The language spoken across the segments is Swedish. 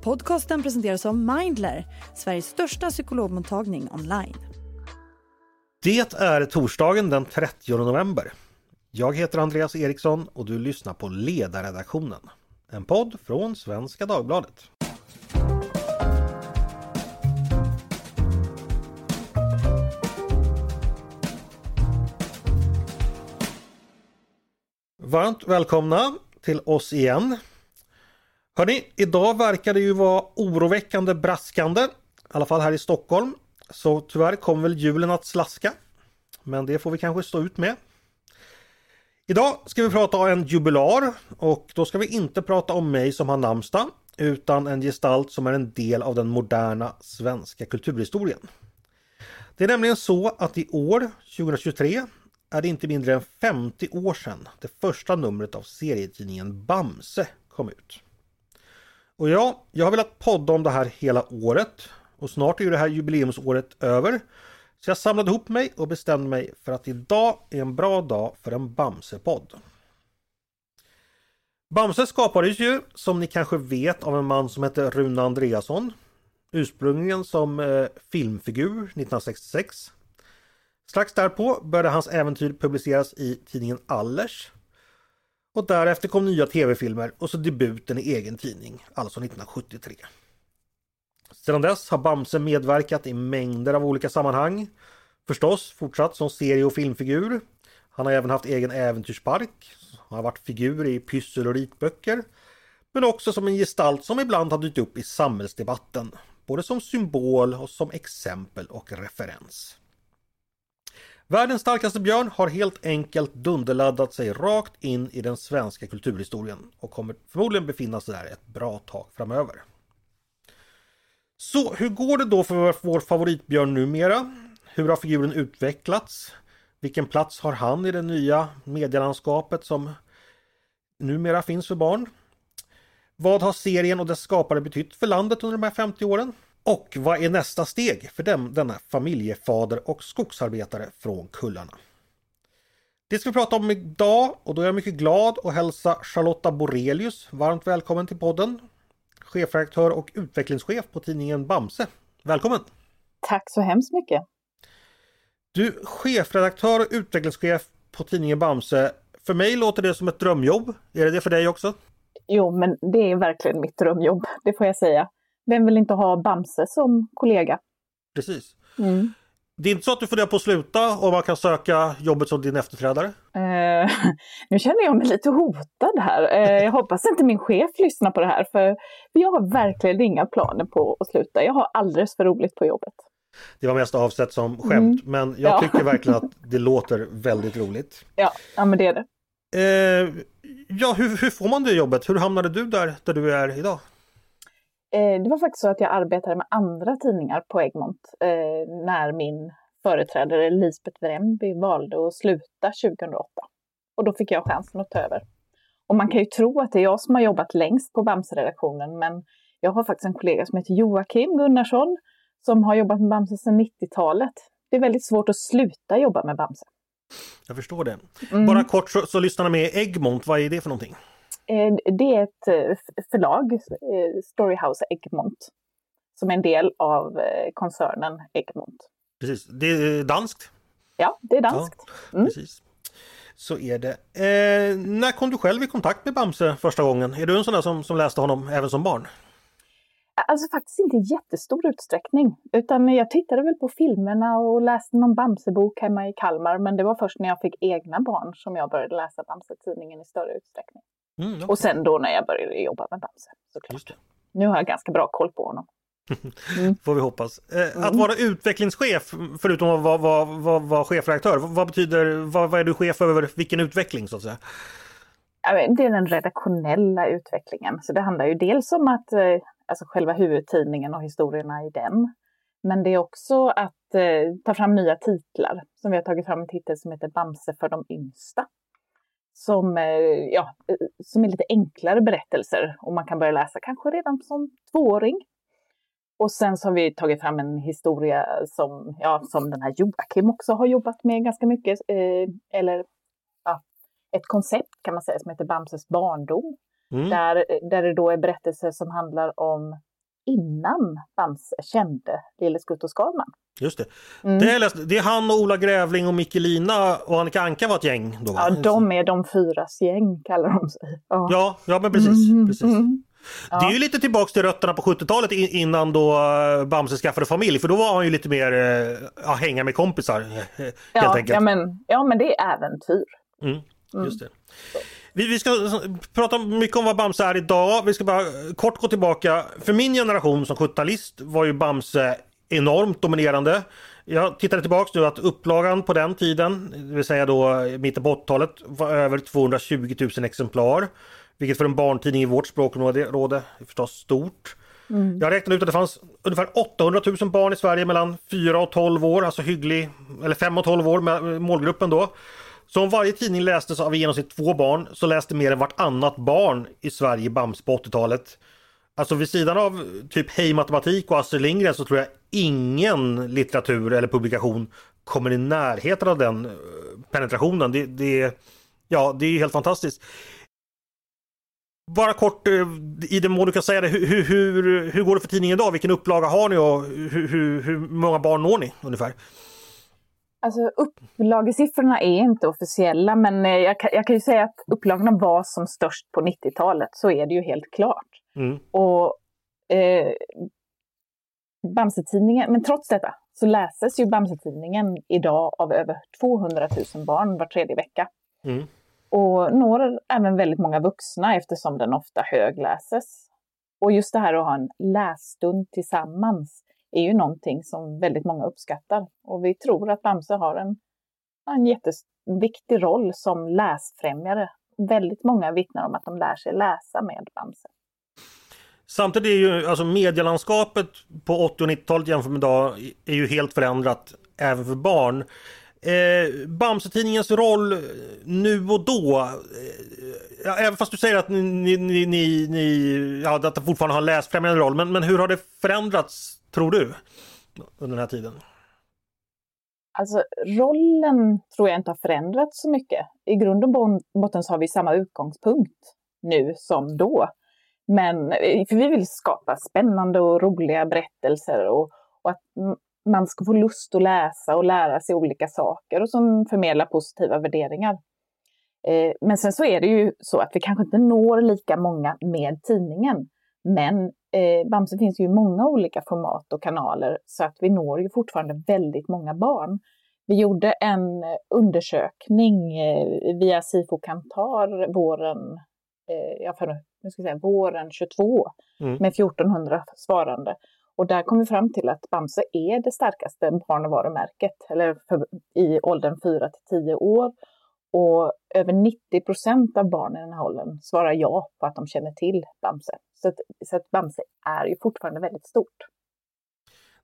Podcasten presenteras av Mindler, Sveriges största psykologmottagning online. Det är torsdagen den 30 november. Jag heter Andreas Eriksson och du lyssnar på Ledarredaktionen. En podd från Svenska Dagbladet. Varmt välkomna till oss igen. Hörni, idag verkar det ju vara oroväckande braskande. I alla fall här i Stockholm. Så tyvärr kommer väl julen att slaska. Men det får vi kanske stå ut med. Idag ska vi prata om en jubilar och då ska vi inte prata om mig som har namnsdag utan en gestalt som är en del av den moderna svenska kulturhistorien. Det är nämligen så att i år, 2023, är det inte mindre än 50 år sedan det första numret av serietidningen Bamse kom ut. Och ja, jag har velat podda om det här hela året och snart är ju det här jubileumsåret över. Så jag samlade ihop mig och bestämde mig för att idag är en bra dag för en Bamse-podd. Bamse skapades ju, som ni kanske vet, av en man som heter Rune Andreasson. Ursprungligen som eh, filmfigur 1966. Strax därpå började hans äventyr publiceras i tidningen Allers. Och därefter kom nya tv-filmer och så debuten i egen tidning, alltså 1973. Sedan dess har Bamse medverkat i mängder av olika sammanhang. Förstås fortsatt som serie och filmfigur. Han har även haft egen äventyrspark. Han har varit figur i pyssel och ritböcker. Men också som en gestalt som ibland har dykt upp i samhällsdebatten. Både som symbol och som exempel och referens. Världens starkaste björn har helt enkelt dunderladdat sig rakt in i den svenska kulturhistorien och kommer förmodligen befinna sig där ett bra tag framöver. Så hur går det då för vår favoritbjörn numera? Hur har figuren utvecklats? Vilken plats har han i det nya medielandskapet som numera finns för barn? Vad har serien och dess skapare betytt för landet under de här 50 åren? Och vad är nästa steg för dem, denna familjefader och skogsarbetare från kullarna? Det ska vi prata om idag och då är jag mycket glad att hälsa Charlotta Borelius varmt välkommen till podden. Chefredaktör och utvecklingschef på tidningen Bamse. Välkommen! Tack så hemskt mycket! Du, chefredaktör och utvecklingschef på tidningen Bamse. För mig låter det som ett drömjobb. Är det det för dig också? Jo, men det är verkligen mitt drömjobb, det får jag säga. Vem vill inte ha Bamse som kollega? Precis. Mm. Det är inte så att du funderar på att sluta och man kan söka jobbet som din efterträdare? Uh, nu känner jag mig lite hotad här. Uh, jag hoppas inte min chef lyssnar på det här för jag har verkligen inga planer på att sluta. Jag har alldeles för roligt på jobbet. Det var mest avsett som skämt mm. men jag ja. tycker verkligen att det låter väldigt roligt. Ja, ja men det är det. Uh, ja, hur, hur får man det jobbet? Hur hamnade du där, där du är idag? Eh, det var faktiskt så att jag arbetade med andra tidningar på Egmont eh, när min företrädare Lisbeth Wremby valde att sluta 2008. Och då fick jag chansen att ta över. Och man kan ju tro att det är jag som har jobbat längst på Bamse-redaktionen, men jag har faktiskt en kollega som heter Joakim Gunnarsson som har jobbat med Bamse sedan 90-talet. Det är väldigt svårt att sluta jobba med Bamse. Jag förstår det. Mm. Bara kort så, så lyssnarna med Egmont, vad är det för någonting? Eh, det är ett eh, förlag, eh, Storyhouse Egmont, som är en del av koncernen Egmont. Precis, det är danskt? Ja, det är danskt. Ja, mm. precis. Så är det. Eh, när kom du själv i kontakt med Bamse första gången? Är du en sån där som, som läste honom även som barn? Alltså faktiskt inte i jättestor utsträckning. Utan jag tittade väl på filmerna och läste någon Bamsebok hemma i Kalmar. Men det var först när jag fick egna barn som jag började läsa Bamse-tidningen i större utsträckning. Mm, okay. Och sen då när jag började jobba med Bamse såklart. Nu har jag ganska bra koll på honom. Mm. Får vi hoppas. Eh, att vara utvecklingschef, förutom att vara, vara, vara, vara chefredaktör, vad betyder, vad, vad är du chef över, vilken utveckling så att säga? Det är den redaktionella utvecklingen. Så det handlar ju dels om att, eh, alltså själva huvudtidningen och historierna i den. Men det är också att eh, ta fram nya titlar. Som vi har tagit fram en titel som heter Bamse för de yngsta som, eh, ja, eh, som är lite enklare berättelser och man kan börja läsa kanske redan som tvååring. Och sen så har vi tagit fram en historia som, ja, som den här Joakim också har jobbat med ganska mycket. Eh, eller ja, ett koncept kan man säga som heter Bamses barndom. Mm. Där, där det då är berättelser som handlar om innan Bamse kände Lille Skutt och Skalman. Just det. Mm. Det, är det är han och Ola Grävling och Mikkelina och Annika Anka var ett gäng då? Va? Ja, de är de fyras gäng kallar de sig. Ja, ja, ja men precis. Mm. precis. Mm. Ja. Det är ju lite tillbaks till rötterna på 70-talet innan då eh, Bamse skaffade familj för då var han ju lite mer eh, ja, hänga med kompisar. Helt ja, enkelt. Ja men, ja men det är äventyr. Mm, just det. Vi, vi ska prata mycket om vad Bamse är idag. Vi ska bara kort gå tillbaka. För min generation som 70-talist var ju Bamse enormt dominerande. Jag tittade tillbaks nu att upplagan på den tiden, det vill säga då mitten på 80-talet, var över 220 000 exemplar. Vilket för en barntidning i vårt språkområde är förstås stort. Mm. Jag räknade ut att det fanns ungefär 800 000 barn i Sverige mellan 4 och 12 år, alltså hygglig, eller 5 och 12 år, målgruppen då. Så om varje tidning lästes av i genomsnitt två barn så läste mer än vartannat barn i Sverige Bams på 80-talet. Alltså vid sidan av typ Hej Matematik och Astrid Lindgren så tror jag ingen litteratur eller publikation kommer i närheten av den eh, penetrationen. Det, det, ja, det är helt fantastiskt. Bara kort, eh, i den mån du kan säga det, hur, hur, hur går det för tidningen idag? Vilken upplaga har ni och hur, hur, hur många barn når ni ungefär? Alltså upplagesiffrorna är inte officiella, men eh, jag kan, jag kan ju säga att upplagorna var som störst på 90-talet, så är det ju helt klart. Mm. Och eh, Bamse-tidningen, men trots detta så läses ju Bamse-tidningen idag av över 200 000 barn var tredje vecka. Mm. Och når även väldigt många vuxna eftersom den ofta högläses. Och just det här att ha en lässtund tillsammans är ju någonting som väldigt många uppskattar. Och vi tror att Bamse har en, en jätteviktig roll som läsfrämjare. Väldigt många vittnar om att de lär sig läsa med Bamse. Samtidigt är ju alltså medielandskapet på 80 och 90-talet jämfört med idag är ju helt förändrat även för barn. Eh, Bamse-tidningens roll nu och då, eh, även fast du säger att ni, ni, ni, ni ja, att det fortfarande har en läsfrämjande roll, men, men hur har det förändrats tror du? Under den här tiden? Alltså rollen tror jag inte har förändrats så mycket. I grund och botten så har vi samma utgångspunkt nu som då. Men eh, för vi vill skapa spännande och roliga berättelser och, och att man ska få lust att läsa och lära sig olika saker och som förmedlar positiva värderingar. Eh, men sen så är det ju så att vi kanske inte når lika många med tidningen. Men eh, Bamse finns ju i många olika format och kanaler så att vi når ju fortfarande väldigt många barn. Vi gjorde en undersökning eh, via Sifo Kantar våren, eh, ja, för, nu ska jag säga, våren 22 mm. med 1400 svarande. Och där kom vi fram till att Bamse är det starkaste barn och varumärket eller för, i åldern 4 till 10 år. Och över 90 procent av barnen i den här åldern svarar ja på att de känner till Bamse. Så att, så att Bamse är ju fortfarande väldigt stort.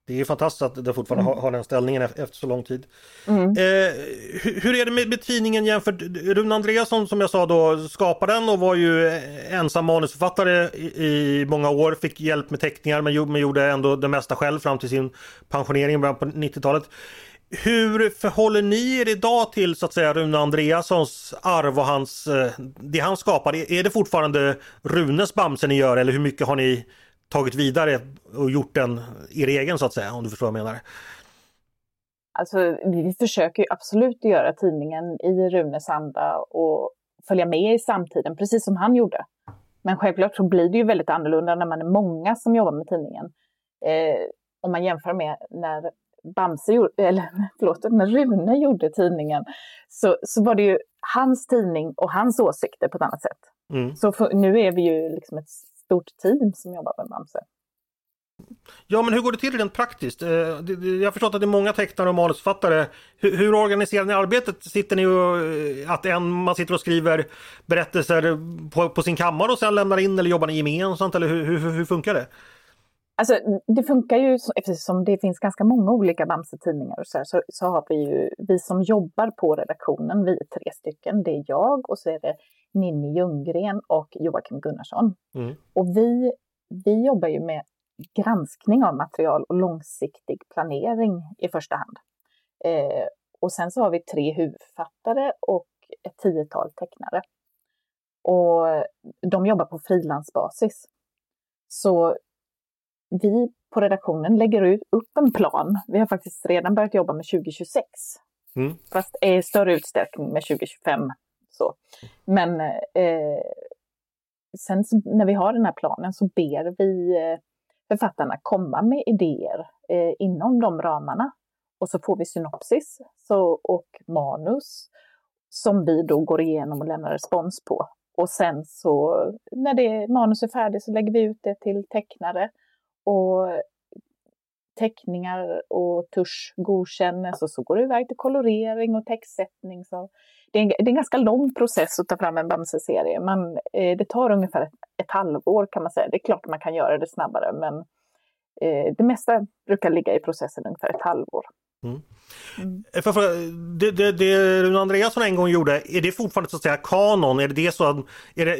Det är fantastiskt att det fortfarande mm. har, den ställningen efter så lång tid. Mm. Eh, hur, hur, är det med, med tidningen jämfört? Rune Andreasson som jag sa då skapade den och var ju ensam manusförfattare i, i många år. Fick hjälp med teckningar men, men gjorde ändå det mesta själv fram till sin pensionering i början på 90-talet. Hur förhåller ni er idag till så att säga Rune Andreassons arv och hans, eh, det han skapade? Är det fortfarande Runes Bamse ni gör eller hur mycket har ni tagit vidare och gjort den er egen så att säga om du förstår vad jag menar? Alltså vi försöker absolut göra tidningen i Runes anda och följa med i samtiden precis som han gjorde. Men självklart så blir det ju väldigt annorlunda när man är många som jobbar med tidningen. Eh, om man jämför med när Bamse eller förlåt, när Rune gjorde tidningen så, så var det ju hans tidning och hans åsikter på ett annat sätt. Mm. Så för, nu är vi ju liksom ett stort team som jobbar med Bamse. Ja men hur går det till rent praktiskt? Eh, jag har förstått att det är många tecknare och manusförfattare. Hur, hur organiserar ni arbetet? Sitter ni och, eh, att en, man sitter och skriver berättelser på, på, sin kammare och sen lämnar in eller jobbar ni gemensamt eller hur, hur, hur funkar det? Alltså, det funkar ju eftersom det finns ganska många olika Bamse-tidningar och så, här, så, så, har vi ju, vi som jobbar på redaktionen, vi är tre stycken. Det är jag och så är det Ninni Ljunggren och Joakim Gunnarsson. Mm. Och vi, vi jobbar ju med granskning av material och långsiktig planering i första hand. Eh, och sen så har vi tre huvudförfattare och ett tiotal tecknare. Och de jobbar på frilansbasis. Så vi på redaktionen lägger upp en plan. Vi har faktiskt redan börjat jobba med 2026. Mm. Fast i större utsträckning med 2025. Så. Men eh, sen när vi har den här planen så ber vi eh, författarna komma med idéer eh, inom de ramarna. Och så får vi synopsis så, och manus som vi då går igenom och lämnar respons på. Och sen så när det manus är färdigt så lägger vi ut det till tecknare. Och teckningar och tusch godkännes och så går det iväg till kolorering och textsättning. Så det, är en, det är en ganska lång process att ta fram en Bamse-serie, eh, det tar ungefär ett, ett, halvår kan man säga. Det är klart man kan göra det snabbare, men eh, det mesta brukar ligga i processen ungefär ett halvår. Mm. Mm. Det, det, det Rune Andreasson en gång gjorde, är det fortfarande så att säga kanon? Är det, så, är, det,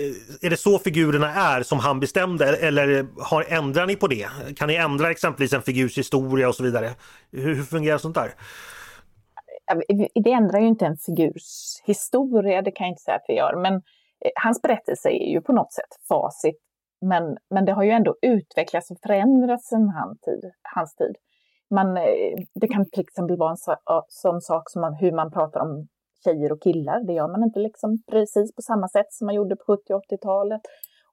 är det så figurerna är som han bestämde eller har, ändrar ni på det? Kan ni ändra exempelvis en figurs historia och så vidare? Hur, hur fungerar sånt där? Eh, det ändrar ju inte en figurs historia, det kan jag inte säga att vi gör, men eh, hans berättelse är ju på något sätt facit. Men, men det har ju ändå utvecklats och förändrats sedan han tid, hans tid man, eh, det kan till exempel vara en sån sak som man, hur man pratar om tjejer och killar. Det gör man inte liksom precis på samma sätt som man gjorde på 70 och 80-talet.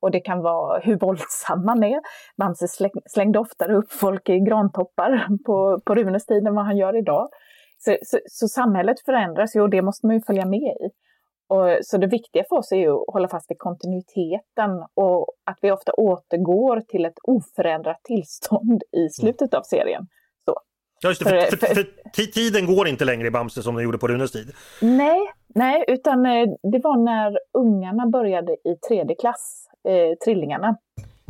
Och det kan vara hur våldsam man är. Bamse slängde oftare upp folk i grantoppar på, på Runes tid än vad han gör idag. Så, så, så, samhället förändras ju och det måste man ju följa med i. Och, så det viktiga för oss är ju att hålla fast vid kontinuiteten och att vi ofta återgår till ett oförändrat tillstånd i slutet av serien. Ja, just det, för, för, för, tiden går inte längre i Bamse som den gjorde på Runes tid. Nej, nej, utan eh, det var när ungarna började i tredje klass, eh, trillingarna.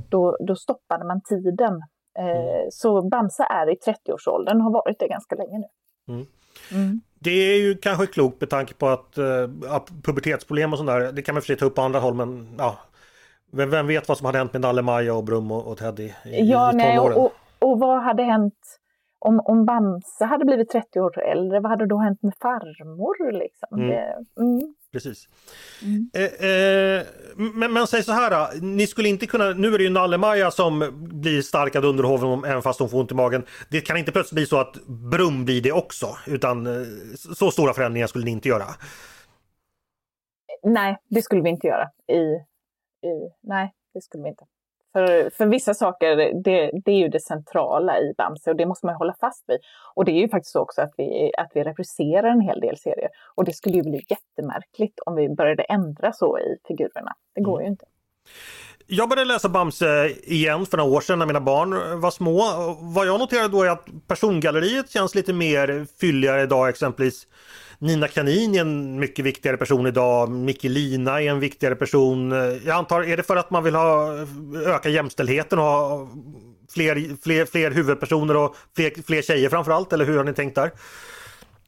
Då, då stoppade man tiden. Eh, mm. Så Bamse är i 30-årsåldern, har varit det ganska länge nu. Mm. Mm. Det är ju kanske klokt med tanke på att, uh, pubertetsproblem och sånt där, det kan man för sig ta upp på andra håll men ja, vem, vem vet vad som hade hänt med Nalle Maja och Brum och, och Teddy i, ja, i nej, och, och, och, vad hade hänt om, om Bamse hade blivit 30 år äldre, vad hade då hänt med farmor? Liksom? Mm. Det, mm. Precis. Mm. Eh, eh, men, men säg så här, då. ni skulle inte kunna, nu är det ju Nalle-Maja som blir stark av Underhoven även fast hon får ont i magen. Det kan inte plötsligt bli så att Brum blir det också, utan eh, så stora förändringar skulle ni inte göra? Nej, det skulle vi inte göra. I, i, nej, det skulle vi inte. För, för vissa saker, det, det är ju det centrala i Bamse och det måste man hålla fast vid. Och det är ju faktiskt så också att vi, att vi repriserar en hel del serier. Och det skulle ju bli jättemärkligt om vi började ändra så i figurerna. Det går mm. ju inte. Jag började läsa Bamse igen för några år sedan när mina barn var små. Vad jag noterade då är att persongalleriet känns lite mer fylligare idag exempelvis. Nina Kanin är en mycket viktigare person idag. Mikkelina är en viktigare person. Jag antar, är det för att man vill ha öka jämställdheten och ha fler, fler, fler huvudpersoner och fler, fler tjejer framförallt? Eller hur har ni tänkt där?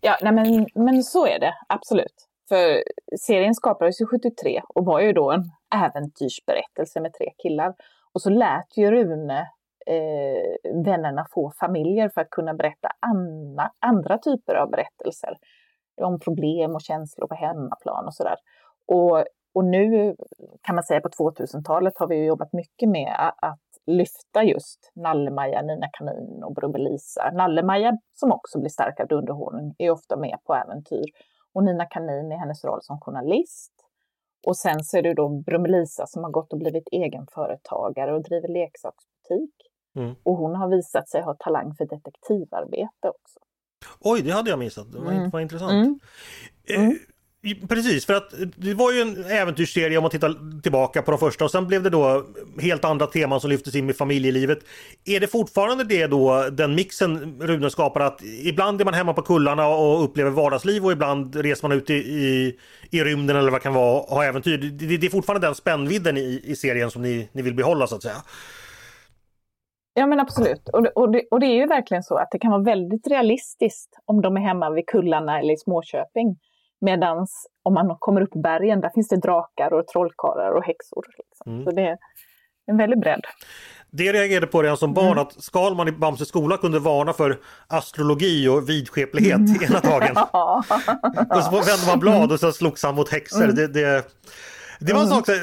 Ja, nej men, men så är det absolut. För serien skapades ju 73 och var ju då en äventyrsberättelse med tre killar. Och så lät ju Rune eh, vännerna få familjer för att kunna berätta anna, andra typer av berättelser om problem och känslor på hemmaplan och sådär. Och, och nu kan man säga på 2000-talet har vi jobbat mycket med att lyfta just Nalle-Maja, Nina Kanin och Brubbelisa. Nalle-Maja, som också blir stark av underhållning, är ofta med på äventyr. Och Nina Kanin i hennes roll som journalist. Och sen så är det då Brumbelisa som har gått och blivit egenföretagare och driver leksaksbutik. Mm. Och hon har visat sig ha talang för detektivarbete också. Oj, det hade jag missat. Det var, mm. var intressant. Mm. Eh, mm. Precis, för att det var ju en äventyrsserie om man tittar tillbaka på de första och sen blev det då helt andra teman som lyftes in med familjelivet. Är det fortfarande det då, den mixen Rune skapar att ibland är man hemma på kullarna och upplever vardagsliv och ibland reser man ut i, i, i rymden eller vad det kan vara och har äventyr. Det, det är fortfarande den spännvidden i, i serien som ni, ni vill behålla så att säga. Ja men absolut. Och, och, det, och det är ju verkligen så att det kan vara väldigt realistiskt om de är hemma vid kullarna eller i Småköping. Medan om man kommer upp bergen, där finns det drakar och trollkarlar och häxor. Liksom. Mm. Så det är en väldig bredd. Det reagerade på redan som barn mm. att Skalman i Bamses skola kunde varna för astrologi och vidskeplighet mm. ena dagen. och så vände man blad och så slogs han mot häxor. Mm. Det, det, Det var en sak, eh,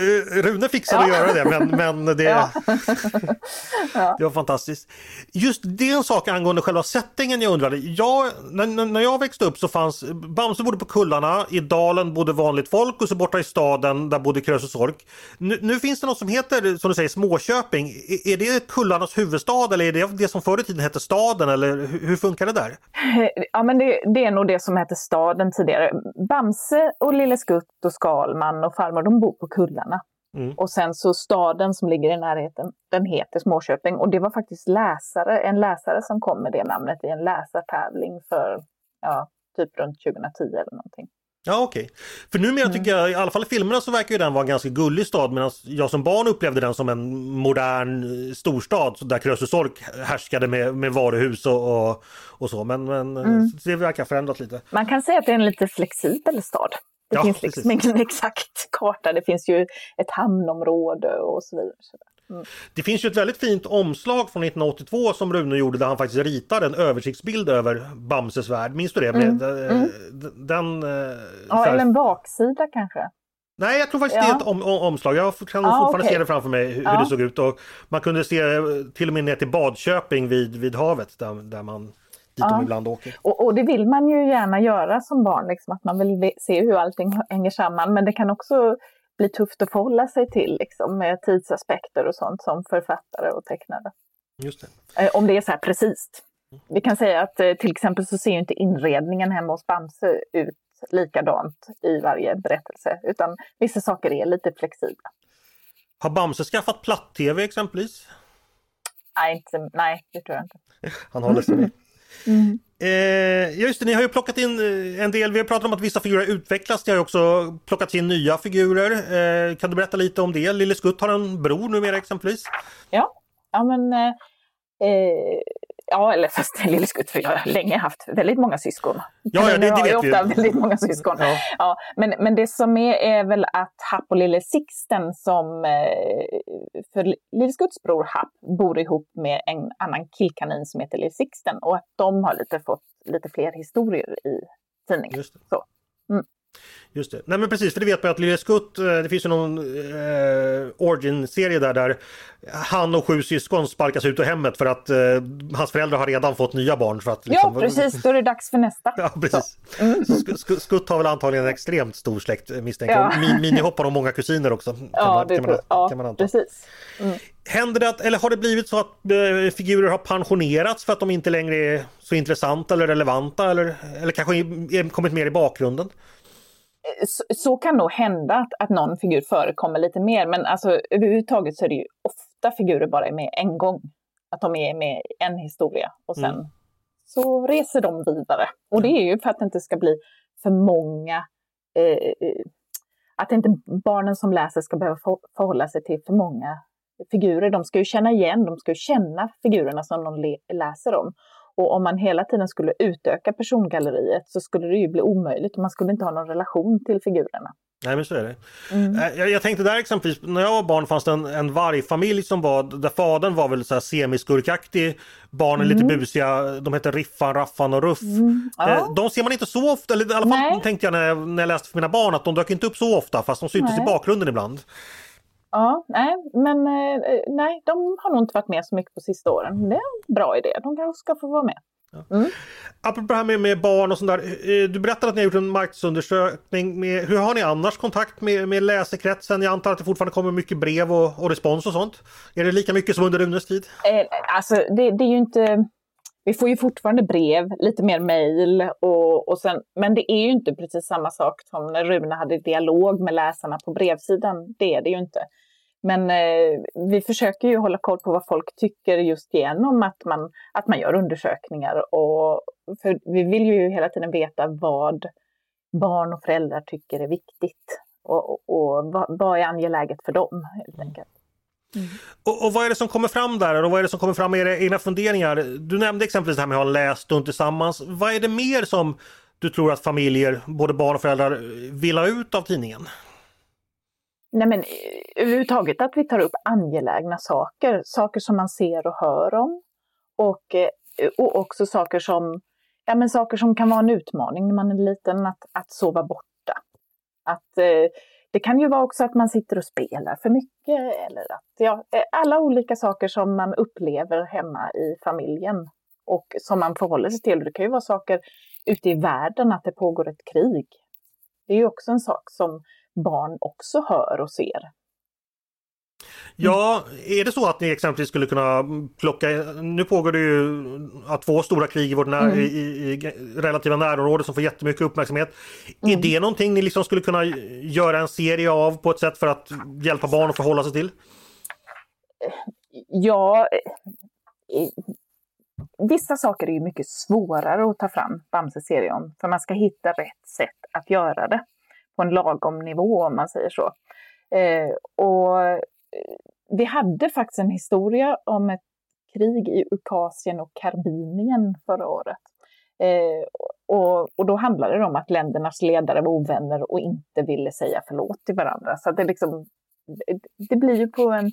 Rune fixade Ja. att göra det men, men det, Ja. det var fantastiskt. Just det en sak angående själva settingen jag undrade. Jag, när, när- jag växte upp så fanns Bamse bodde på kullarna, i dalen bodde vanligt folk och så borta i staden där bodde Krösus Sork. Nu, nu finns det något som heter, som du säger, Småköping. Är, är det kullarnas huvudstad eller är det det som förr i tiden hette staden eller hur, hur funkar det där? Ja, men det, det är nog det som hette staden tidigare. Bamse och Lille Skutt och Skalman och farmor, de bor på kullarna. Mm. Och sen så staden som ligger i närheten, den heter Småköping. Och det var faktiskt läsare, en läsare som kom med det namnet i en läsartävling för, ja, typ runt 2010 eller någonting. Ja okej. För numera tycker jag, i alla fall i filmerna så verkar ju den vara en ganska gullig stad medan jag som barn upplevde den som en modern eh, storstad där Krösus Sork härskade med, med varuhus och, och, och så. Men, men eh, det verkar ha förändrats lite. Man kan säga att det är en lite flexibel stad. Det Ja, finns liksom ingen exakt karta. Det finns ju ett hamnområde och så vidare. Så Det finns ju ett väldigt fint omslag från 1982 som Rune gjorde där han faktiskt ritar en översiktsbild över Bamses värld. Minns du det? Med, eh, Den... eh, Ja, eller en baksida kanske. Nej, jag tror faktiskt Ja. det är ett om, om, omslag. Jag kan Ja, fortfarande okej. se det framför mig hur, hur Ja. det såg ut. Och man kunde se eh, till och med ner till Badköping vid, vid havet där, där man dit Ja. de ibland åker. Och, och det vill man ju gärna göra som barn, liksom, att man vill se hur allting hänger samman. Men det kan också bli tufft att förhålla sig till liksom, med tidsaspekter och sånt som författare och tecknare. Just det. Eh, om det är så här precis. Vi kan säga att eh, till exempel så ser ju inte inredningen hemma hos Bamse ut likadant i varje berättelse, utan vissa saker är lite flexibla. Har Bamse skaffat platt-tv exempelvis? Nej, inte, nej, det tror jag inte. Han håller sig med. Eh, just det, ni har ju plockat in eh, en del. Vi har pratat om att vissa figurer utvecklas. Ni har ju också plockat in nya figurer. Eh, kan du berätta lite om det? Lille Skutt har en bror numera exempelvis. Ja, ja men... Eh, eh, ja, eller fast Lille Skutt, för jag har länge haft väldigt måga syskon. Ja, ja, det- det vet vi ofta väldigt många syskon. Ja. Ja, men, men det som är är väl att Happ och Lille Sixten som eh, för Lille Skutts bror Happ bor ihop med en annan killkanin som heter Lille Sixten och att de har lite fått lite fler historier i tidningen. Just det. Så. Mm. Just det. Nej men precis, för det vet man att Lille Skutt, eh, det finns ju någon eh, Origin-serie där, där han och sju syskon sparkas ut ur hemmet för att eh, hans föräldrar har redan fått nya barn. För att, liksom- Ja, precis. Då är det dags för nästa. Ja, precis. Sk- Skutt har väl antagligen en extremt stor släkt eh, misstänker jag. Ja. Min, Minihopp har nog många kusiner också. Kan Ja, man, det kan tror man, jag. kan man Ja, anta. precis. Händer det att, eller har det blivit så att eh, figurer har pensionerats för att de inte längre är så intressanta eller relevanta eller, eller kanske är, är kommit mer i bakgrunden? Så, så kan nog hända att, att någon figur förekommer lite mer, men alltså, överhuvudtaget så är det ju ofta figurer bara är med en gång. Att de är med i en historia och sen Mm. så reser de vidare. Och det är ju för att det inte ska bli för många, eh, eh, att inte barnen som läser ska behöva förhålla sig till för många figurer. De ska ju känna igen, de ska ju känna figurerna som de läser om. Och om man hela tiden skulle utöka persongalleriet så skulle det ju bli omöjligt och man skulle inte ha någon relation till figurerna. Nej men så är det. Mm. Eh, Jag, jag tänkte där exempelvis, när jag var barn fanns det en, en vargfamilj som var, där fadern var väl så här semiskurkaktig, barnen lite busiga, de hette Riffan, Raffan och Ruff. Mm. Ja. Eh, De ser man inte så ofta, eller i alla fall Nej. tänkte jag när, jag när jag läste för mina barn att de dök inte upp så ofta fast de syntes i Nej. bakgrunden ibland. Ja, nej, men eh, nej, de har nog inte varit med så mycket på sista åren. Det är en bra idé, de kanske ska få vara med. Apropå det här med, med barn och sånt där. eh, Du berättade att ni har gjort en marknadsundersökning. Med, hur har ni annars kontakt med, med läsekretsen? Jag antar att det fortfarande kommer mycket brev och, och respons och sånt. Är det lika mycket som under Runes tid? Eh, alltså, det, det är ju inte... Vi får ju fortfarande brev, lite mer mejl, och, och sen, men det är ju inte precis samma sak som när Rune hade dialog med läsarna på brevsidan. Det är det ju inte. Men eh, vi försöker ju hålla koll på vad folk tycker just genom att man, att man gör undersökningar. Och, för vi vill ju hela tiden veta vad barn och föräldrar tycker är viktigt. Och, och, och vad, vad är angeläget för dem, helt enkelt. Och, och vad är det som kommer fram där? Och vad är det som kommer fram i era egna funderingar? Du nämnde exempelvis det här med att ha en lässtund tillsammans. Vad är det mer som du tror att familjer, både barn och föräldrar, vill ha ut av tidningen? Nej men eh, överhuvudtaget att vi tar upp angelägna saker, saker som man ser och hör om. Och, eh, och också saker som, ja, men saker som kan vara en utmaning när man är liten, att, att sova borta. Att, eh, det kan ju vara också att man sitter och spelar för mycket eller att ja, eh, alla olika saker som man upplever hemma i familjen och som man förhåller sig till. Det kan ju vara saker ute i världen, att det pågår ett krig. Det är ju också en sak som barn också hör och ser. Ja, är det så att ni exempelvis skulle kunna plocka, nu pågår det ju två stora krig i vårt när, mm. i, i, relativa närområde som får jättemycket uppmärksamhet. Mm. Är det någonting ni liksom skulle kunna göra en serie av på ett sätt för att hjälpa barn att förhålla sig till? Ja, vissa saker är ju mycket svårare att ta fram Bamse-serie om, för man ska hitta rätt sätt att göra det på en lagom nivå om man säger så. Eh, och vi hade faktiskt en historia om ett krig i Ukasien och Karbinien förra året. Eh, och, och då handlade det om att ländernas ledare var ovänner och inte ville säga förlåt till varandra. Så det, liksom, det, blir ju på en,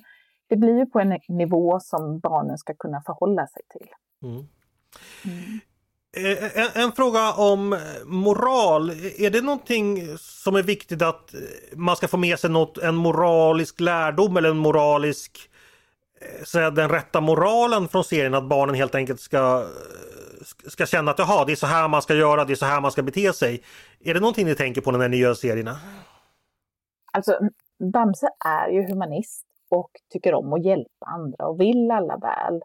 det blir ju på en nivå som barnen ska kunna förhålla sig till. Mm. Mm. Eh, en, en, fråga om eh, moral. Är det någonting som är viktigt att eh, man ska få med sig något, en moralisk lärdom eller en moralisk så säga, den rätta moralen från serien att barnen helt enkelt ska ska känna att jaha, det är så här man ska göra, det är så här man ska bete sig. Är det någonting ni tänker på när ni gör serierna? Alltså, Bamse är ju humanist och tycker om att hjälpa andra och vill alla väl.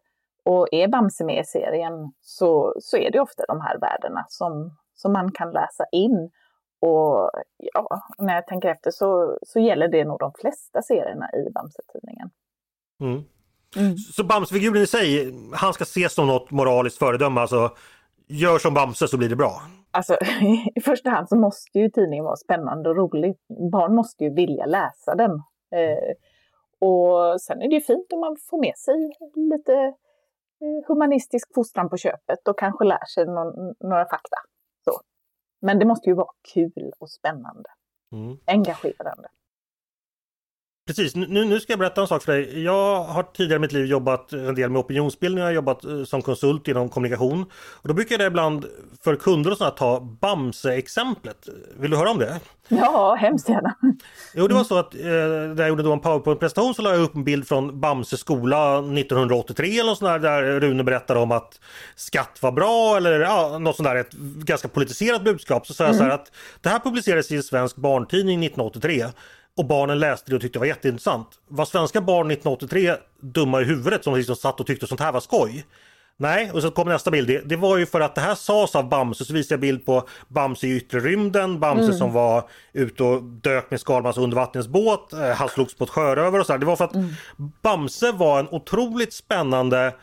Och är Bamse med i serien så, så är det ofta de här värdena som, som man kan läsa in. Och ja, när jag tänker efter så, så gäller det nog de flesta serierna i Bamse-tidningen. Mm. Mm. Så Bamsefiguren i sig, han ska ses som något moraliskt föredöme, alltså gör som Bamse så blir det bra? Alltså i första hand så måste ju tidningen vara spännande och rolig. Barn måste ju vilja läsa den. Eh, och sen är det ju fint om man får med sig lite humanistisk fostran på köpet och kanske lär sig någon, några fakta. Så. Men det måste ju vara kul och spännande. Mm. Engagerande. Precis, nu, nu ska jag berätta en sak för dig. Jag har tidigare i mitt liv jobbat en del med opinionsbildning, jag har jobbat eh, som konsult inom kommunikation. Och då brukar jag ibland för kunder och sådana ta Bamse-exemplet. Vill du höra om det? Ja, hemskt gärna. Jo, det var så att eh, när jag gjorde då en powerpoint-presentation så la jag upp en bild från Bamse skola 1983 eller något sånt där, där Rune berättar om att skatt var bra eller ja, något sånt där, ett ganska politiserat budskap. Så sa jag mm. så här mm. att det här publicerades i en svensk barntidning 1983 och barnen läste det och tyckte det var jätteintressant. Var svenska barn 1983 dumma i huvudet som liksom satt och tyckte sånt här var skoj? Nej, och så kom nästa bild. Det, det, var ju för att det här sades av Bamse, så visade jag bild på Bamse i yttre rymden, Bamse mm. som var ute och dök med Skalmans undervattensbåt, eh, han slogs på ett sjöröver och så. Det var för att mm. Bamse var en otroligt spännande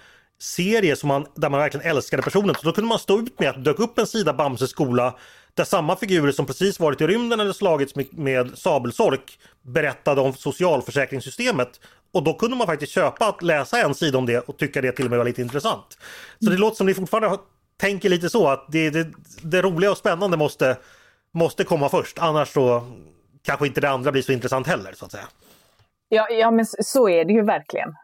serie som man, där man verkligen älskade personen. Så då kunde man stå ut med att det dök upp en sida Bamse skola där samma figurer som precis varit i rymden eller slagits med, med sabelsork berättade om socialförsäkringssystemet. Och då kunde man faktiskt köpa att läsa en sida om det och tycka det till och med var lite intressant. Så det låter som ni fortfarande tänker lite så att det, det, det roliga och spännande måste, måste komma först. Annars så kanske inte det andra blir så intressant heller så att säga. Ja, ja men så är det ju verkligen.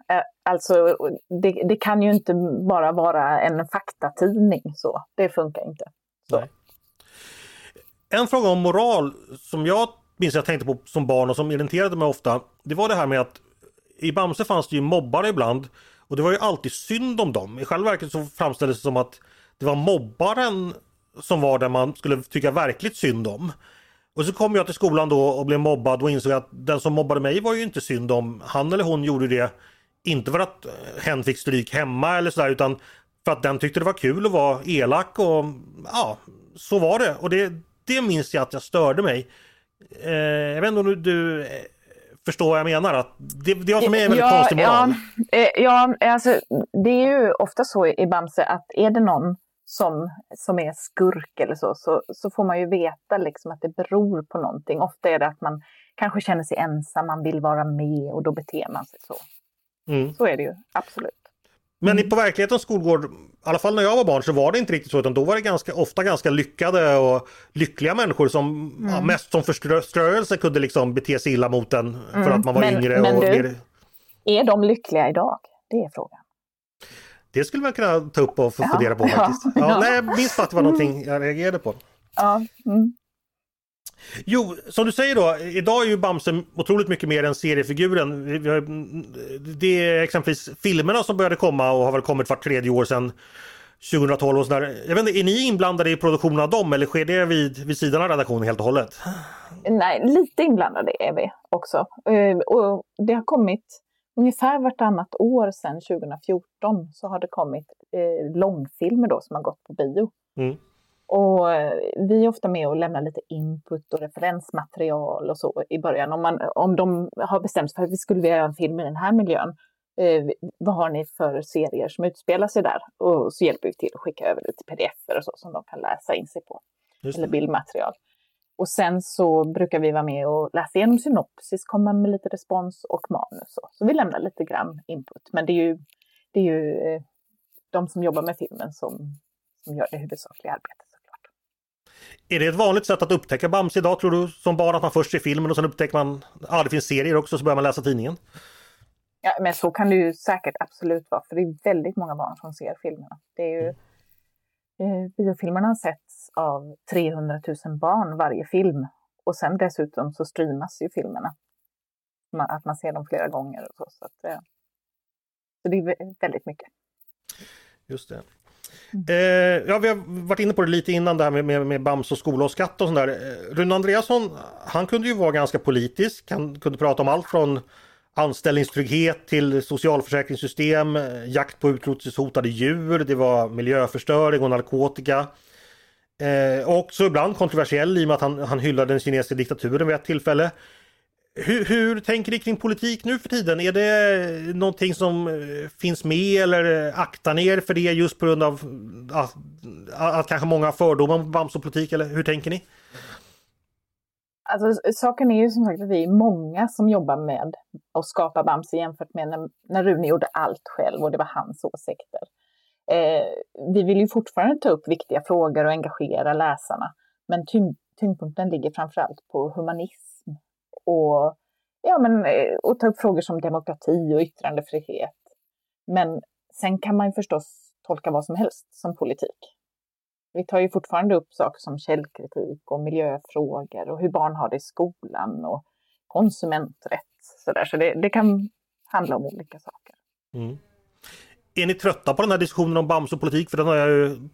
Alltså, det, det kan ju inte bara vara en faktatidning så. Det funkar inte. Så. En fråga om moral som jag minns jag tänkte på som barn och som irriterade mig ofta. Det var det här med att i Bamse fanns det ju mobbare ibland. Och det var ju alltid synd om dem. I själva verket så framställdes det som att det var mobbaren som var den man skulle tycka verkligt synd om. Och så kom jag till skolan då och blev mobbad och insåg att den som mobbade mig var ju inte synd om. Han eller hon gjorde det inte för att eh, hen fick stryk hemma eller sådär utan för att den tyckte det var kul att vara elak och ja, så var det. Och det, det minns jag att jag störde mig. Eh, jag vet inte om du, du eh, förstår vad jag menar? Att det, det var för mig en väldigt ja, konstig moral. Ja, eh, ja, alltså det är ju ofta så i Bamse att är det någon som, som är skurk eller så, så, så får man ju veta liksom att det beror på någonting. Ofta är det att man kanske känner sig ensam, man vill vara med och då beter man sig så. Mm. Så är det ju, absolut. Men mm. på verklighetens skolgård, i alla fall när jag var barn, så var det inte riktigt så. Utan då var det ganska, ofta ganska lyckade och lyckliga människor som mm. ja, mest som förströelse kunde liksom bete sig illa mot en för mm. att man var men, yngre. Men och du, är de lyckliga idag? Det är frågan. Det skulle man kunna ta upp och ja, fundera på faktiskt. Ja, ja. Nej, jag minns att det var någonting jag reagerade på. Ja, mm. Jo, som du säger då, idag är ju Bamse otroligt mycket mer än seriefiguren. Det är exempelvis filmerna som började komma och har väl kommit vart tredje år sedan 2012 och sådär. Jag vet inte, är ni inblandade i produktionen av dem eller sker det vid, vid sidan av redaktionen helt och hållet? Nej, lite inblandade är vi också. Eh, och det har kommit ungefär vartannat år sedan 2014 så har det kommit eh, långfilmer då som har gått på bio. Mm. Och eh, vi är ofta med och lämnar lite input och referensmaterial och så i början. Om, man, om de har bestämt sig för att vi skulle vilja göra en film i den här miljön, eh, vad har ni för serier som utspelar sig där? Och så hjälper vi till att skicka över lite pdf och så som de kan läsa in sig på. Eller bildmaterial. Och sen så brukar vi vara med och läsa igenom synopsis, komma med lite respons och manus. Och. Så vi lämnar lite grann input. Men det är ju, det är ju eh, de som jobbar med filmen som, som gör det huvudsakliga arbetet. Är det ett vanligt sätt att upptäcka Bamse idag tror du som barn att man först ser filmen och sen upptäcker man att ah, det finns serier också så börjar man läsa tidningen? Ja, men så kan det ju säkert absolut vara, för det är väldigt många barn som ser filmerna. Det är ju, mm. biofilmerna har setts av 300 000 barn varje film och sen dessutom så streamas ju filmerna. Att man ser dem flera gånger och så. Så, att, eh, så det är väldigt mycket. Just det. Eh, ja, vi har varit inne på det lite innan där med, med, med Bams och skola och skatt och sådär. Eh, Rune Andreasson, han kunde ju vara ganska politisk. Han kunde prata om allt från anställningstrygghet till socialförsäkringssystem, eh, jakt på utrotningshotade djur, det var miljöförstöring och narkotika. Eh, också ibland kontroversiell i och med att han, han hyllade den kinesiska diktaturen vid ett tillfälle. Hur, hur, tänker ni kring politik nu för tiden? Är det någonting som eh, finns med eller eh, aktar ni er för det just på grund av att, att kanske många har fördomar mot Bamse-politik eller hur tänker ni? Alltså, saken är ju som sagt att vi är många som jobbar med att skapa Bamse jämfört med när, när Rune gjorde allt själv och det var hans åsikter. Eh, vi vill ju fortfarande ta upp viktiga frågor och engagera läsarna, men tyngdpunkten ligger framförallt på humanism och, ja, men, eh, och ta upp frågor som demokrati och yttrandefrihet. Men sen kan man förstås tolka vad som helst som politik. Vi tar ju fortfarande upp saker som källkritik och miljöfrågor och hur barn har det i skolan och konsumenträtt. Så, där. så det, det kan handla om olika saker. Mm. Är ni trötta på den här diskussionen om Bamse och politik? För den har ju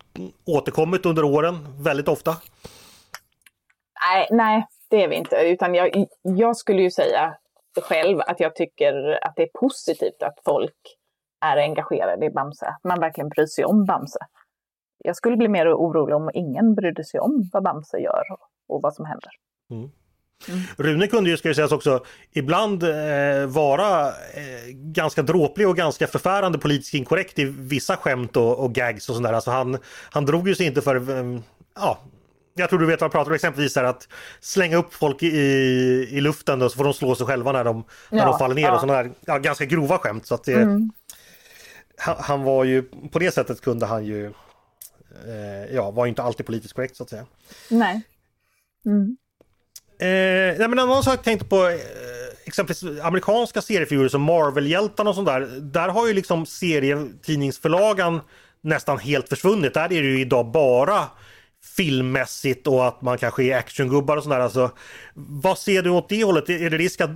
återkommit under åren väldigt ofta. Nej, nej det är vi inte. Utan jag, jag skulle ju säga själv att jag tycker att det är positivt att folk är engagerade i Bamse. Att man verkligen bryr sig om Bamse jag skulle bli mer orolig om ingen brydde sig om vad Bamse gör och vad som händer. Mm. Mm. Rune kunde ju, ska ju sägas också, ibland eh, vara eh, ganska dråplig och ganska förfärande politiskt inkorrekt i vissa skämt och, och gags och sådär. Alltså han, han drog ju sig inte för, eh, ja, jag tror du vet vad jag pratar om, exempelvis här att slänga upp folk i, i luften och så får de slå sig själva när de, när ja, de faller ner ja. och sådana där ja, ganska grova skämt. Så att det, mm. han, han, var ju, på det sättet kunde han ju eh, ja, var inte alltid politiskt korrekt så att säga. Nej. Mm. Eh, nej men en annan sak jag tänkte på eh, exempelvis amerikanska seriefigurer som Marvel-hjältarna och sånt där. Där har ju liksom serietidningsförlagan nästan helt försvunnit. Där är det ju idag bara filmmässigt och att man kanske är actiongubbar och sådär. Alltså, vad ser du åt det hållet? Är det risk att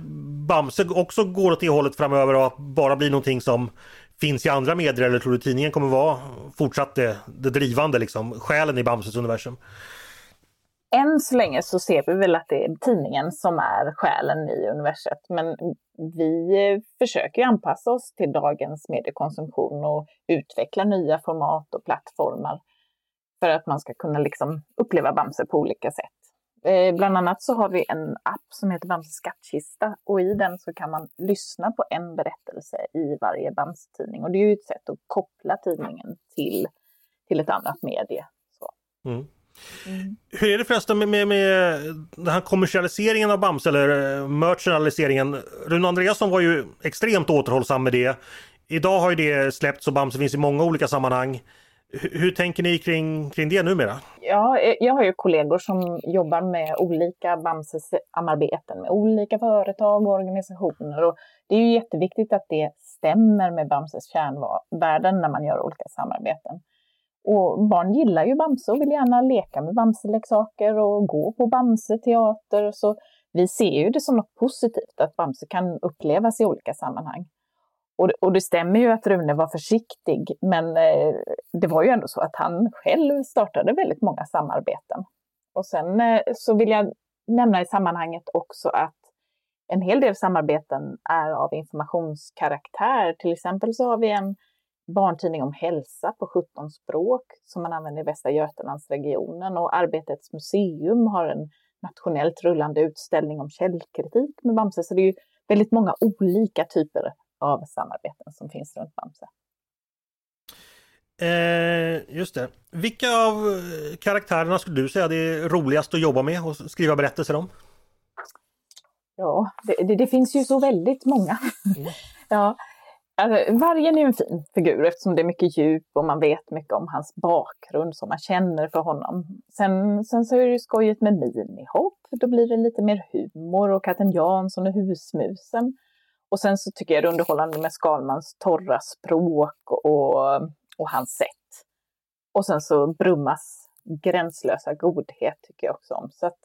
Bamse också går åt det hållet framöver och att bara blir någonting som finns i andra medier eller tror du tidningen kommer vara fortsatt det, det drivande liksom, själen i Bamses universum? Än så länge så ser vi väl att det är tidningen som är själen i universet. Men vi eh, försöker anpassa oss till dagens mediekonsumtion och utveckla nya format och plattformar för att man ska kunna liksom uppleva Bamse på olika sätt. Eh, bland annat så har vi en app som heter Bamse skattkista och i den så kan man lyssna på en berättelse i varje Bamse-tidning. Och det är ju ett sätt att koppla tidningen till, till ett annat medie. Mm. Mm. Hur är det förresten med, med, med den här kommersialiseringen av Bamse eller eh, merchandiseringen? Rune Andreasson var ju extremt återhållsam med det. Idag har ju det släppts och Bamse finns i många olika sammanhang. Hur tänker ni kring, kring det numera? Ja, eh, jag har ju kollegor som jobbar med olika Bamse-samarbeten med olika företag och organisationer. Och det är ju jätteviktigt att det stämmer med Bamses kärnvärden när man gör olika samarbeten. Och barn gillar ju Bamse och vill gärna leka med Bamse-leksaker och gå på Bamse-teater. Så vi ser ju det som något positivt att Bamse kan upplevas i olika sammanhang. Och, och det stämmer ju att Rune var försiktig, men eh, det var ju ändå så att han själv startade väldigt många samarbeten. Och sen eh, så vill jag nämna i sammanhanget också att en hel del samarbeten är av informationskaraktär. Till exempel så har vi en barntidning om hälsa på 17 språk som man använder i Västra Götalandsregionen och Arbetets museum har en nationellt rullande utställning om källkritik med Bamse. Så det är ju väldigt många olika typer av samarbeten som finns runt Bamse. Eh, just det. Vilka av eh, karaktärerna skulle du säga det är roligast att jobba med och skriva berättelser om? Ja, det, det, det finns ju så väldigt många. Mm. ja, alltså, vargen är en fin figur eftersom det är mycket djup och man vet mycket om hans bakgrund som man känner för honom. Sen, sen så är det skojigt med minihopp, då blir det lite mer humor och katten Jansson och husmusen. Och sen så tycker jag det är underhållande med Skalmans torra språk och, och hans sätt. Och sen så Brummas gränslösa godhet tycker jag också om. Så att,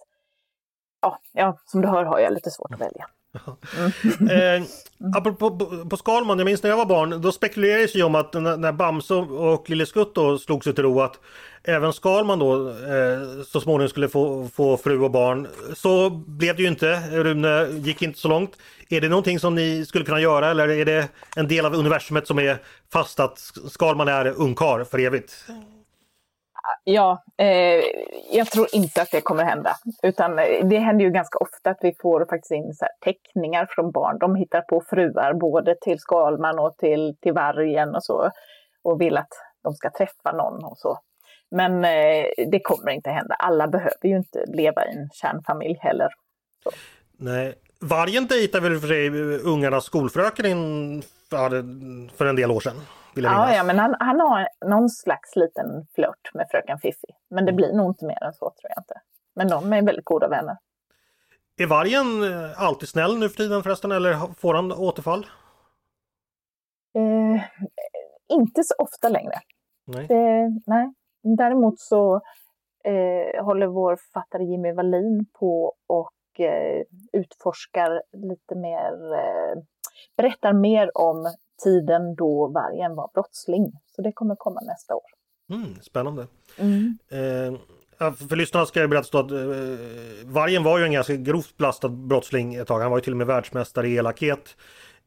ja, ja, som du hör har jag lite svårt att välja. Eh, apropå på, på Skalman, jag minns när jag var barn, då spekulerades ju om att när, när Bamse och Lille Skutt då slog sig till ro att även Skalman då eh, så småningom skulle få, få fru och barn. Så blev det ju inte. Rune gick inte så långt. Är det någonting som ni skulle kunna göra eller är det en del av universumet som är fast att Skalman är ungkar för evigt? Ja, eh, jag tror inte att det kommer hända. Utan eh, det händer ju ganska ofta att vi får faktiskt in så teckningar från barn. De hittar på fruar både till Skalman och till, till vargen och så. Och vill att de ska träffa någon och så. Men eh, det kommer inte hända. Alla behöver ju inte leva i en kärnfamilj heller. Så. Nej, vargen dejtar väl för sig ungarnas skolfröken in för en del år sedan? Ja, ja, men han, han har någon slags liten flört med fröken Fiffi. Men det mm. blir nog inte mer än så tror jag inte. Men de är väldigt goda vänner. Är vargen eh, alltid snäll nu för tiden förresten eller får han återfall? Eh, inte så ofta längre. Nej. Det, nej. Däremot så eh, håller vår författare Jimmy Wallin på och eh, utforskar lite mer, eh, berättar mer om tiden då vargen var brottsling. Så det kommer komma nästa år. Mm, spännande. Mm. Eh, för lyssnarna ska jag berätta att eh, vargen var ju en ganska grovt belastad brottsling ett tag. Han var ju till och med världsmästare i elakhet.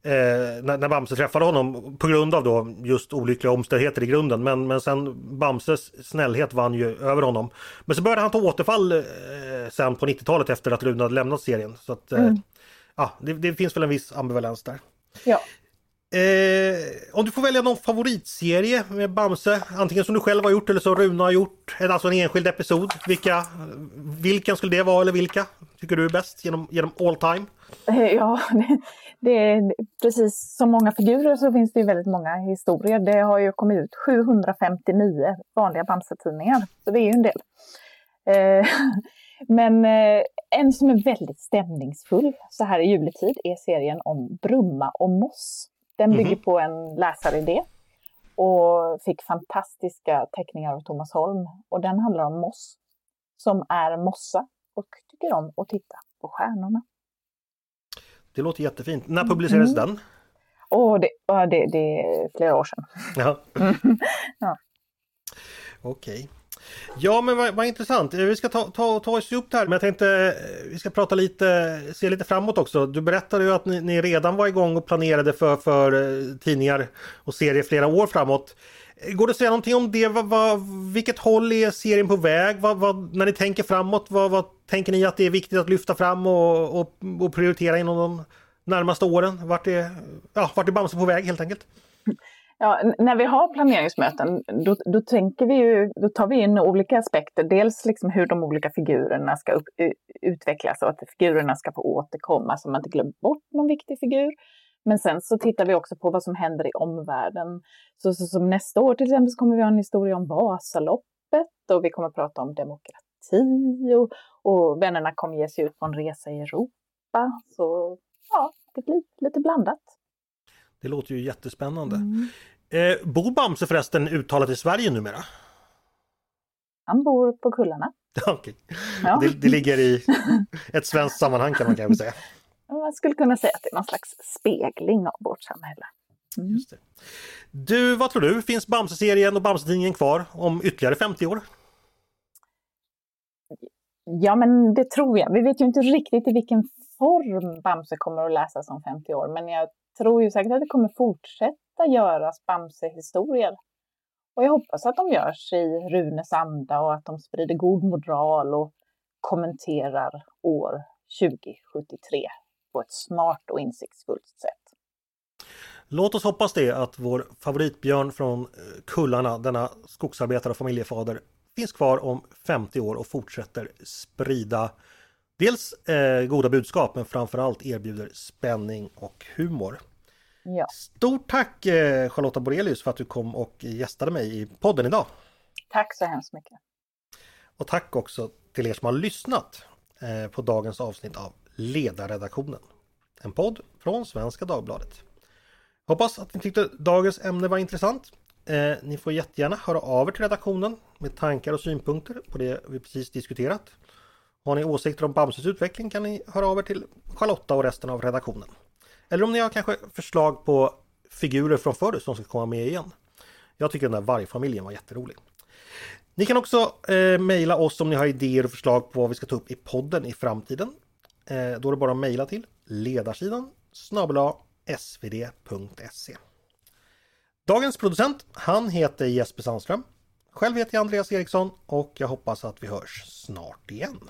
Eh, när, när Bamse träffade honom på grund av då just olyckliga omständigheter i grunden. Men, men sen Bamses snällhet vann ju över honom. Men så började han ta återfall eh, sen på 90-talet efter att Rune hade lämnat serien. Så att, eh, mm. ja, det, det, finns väl en viss ambivalens där. Ja. Eh, om du får välja någon favoritserie med Bamse, antingen som du själv har gjort eller som Rune har gjort, alltså en enskild episod. Vilka, vilken skulle det vara eller vilka tycker du är bäst genom, genom all time? Eh, ja, det, det är precis som många figurer så finns det ju väldigt många historier. Det har ju kommit ut 759 vanliga Bamse-tidningar, så det är ju en del. Eh, men eh, en som är väldigt stämningsfull så här i juletid är serien om Brumma och Moss. Den bygger mm. på en läsaridé och fick fantastiska teckningar av Thomas Holm. Och den handlar om moss som är mossa och tycker om att titta på stjärnorna. Det låter jättefint. När publicerades mm. den? Oh, det, det, det är flera år sedan. Ja. ja. Okej. Okay. Ja men vad, vad, intressant. Eh, vi ska ta, ta, ta oss upp här men jag tänkte eh, vi ska prata lite, se lite framåt också. Du berättade ju att ni, ni redan var igång och planerade för, för eh, tidningar och serier flera år framåt. Går det att säga någonting om det? Vad, vad, vilket håll är serien på väg? Vad, när ni tänker framåt, vad, tänker ni att det är viktigt att lyfta fram och, och, och prioritera inom de närmaste åren? Vart är, ja, vart är Bamse på väg helt enkelt? Ja, när vi har planeringsmöten då, då, tänker vi ju, då tar vi in olika aspekter. Dels liksom hur de olika figurerna ska upp, utvecklas och att figurerna ska få återkomma så man inte glömmer bort någon viktig figur. Men sen så tittar vi också på vad som händer i omvärlden. Så, så som nästa år till exempel så kommer vi ha en historia om Vasaloppet och vi kommer prata om demokrati och, och vännerna kommer ge sig ut på en resa i Europa. Så ja, det blir lite blandat. Det låter ju jättespännande. Mm. Eh, bor Bamse förresten uttalat i Sverige numera? Han bor på Kullarna. Okay. Ja. Det, det, ligger i ett svenskt sammanhang kan man kanske säga. Man skulle kunna säga att det är någon slags spegling av vårt samhälle. Mm. Just det. Du, vad tror du? Finns Bamse-serien och Bamse-tidningen kvar om ytterligare 50 år? Ja, men det tror jag. Vi vet ju inte riktigt i vilken form Bamse kommer att läsas om 50 år, men jag tror ju säkert att det kommer fortsätta göras Bamse-historier. Och jag hoppas att de görs i Runes anda och att de sprider god moral och kommenterar år 2073 på ett smart och insiktsfullt sätt. Låt oss hoppas det att vår favoritbjörn från eh, kullarna, denna skogsarbetare och familjefader, finns kvar om 50 år och fortsätter sprida dels eh, goda budskap men framförallt erbjuder spänning och humor. Ja. Stort tack eh, Charlotta Borelius för att du kom och gästade mig i podden idag. Tack så hemskt mycket. Och tack också till er som har lyssnat eh, på dagens avsnitt av Ledarredaktionen. En podd från Svenska Dagbladet. Hoppas att ni tyckte dagens ämne var intressant. Eh, ni får jättegärna höra av er till redaktionen med tankar och synpunkter på det vi precis diskuterat. Har ni åsikter om Bamses utveckling kan ni höra av er till Charlotta och resten av redaktionen. Eller om ni har kanske förslag på figurer från förr som ska komma med igen. Jag tycker den där vargfamiljen var jätterolig. Ni kan också eh, mejla oss om ni har idéer och förslag på vad vi ska ta upp i podden i framtiden. Eh, då är det bara att mejla till ledarsidan snabel svd.se. Dagens producent, han heter Jesper Sandström. Själv heter jag Andreas Eriksson och jag hoppas att vi hörs snart igen.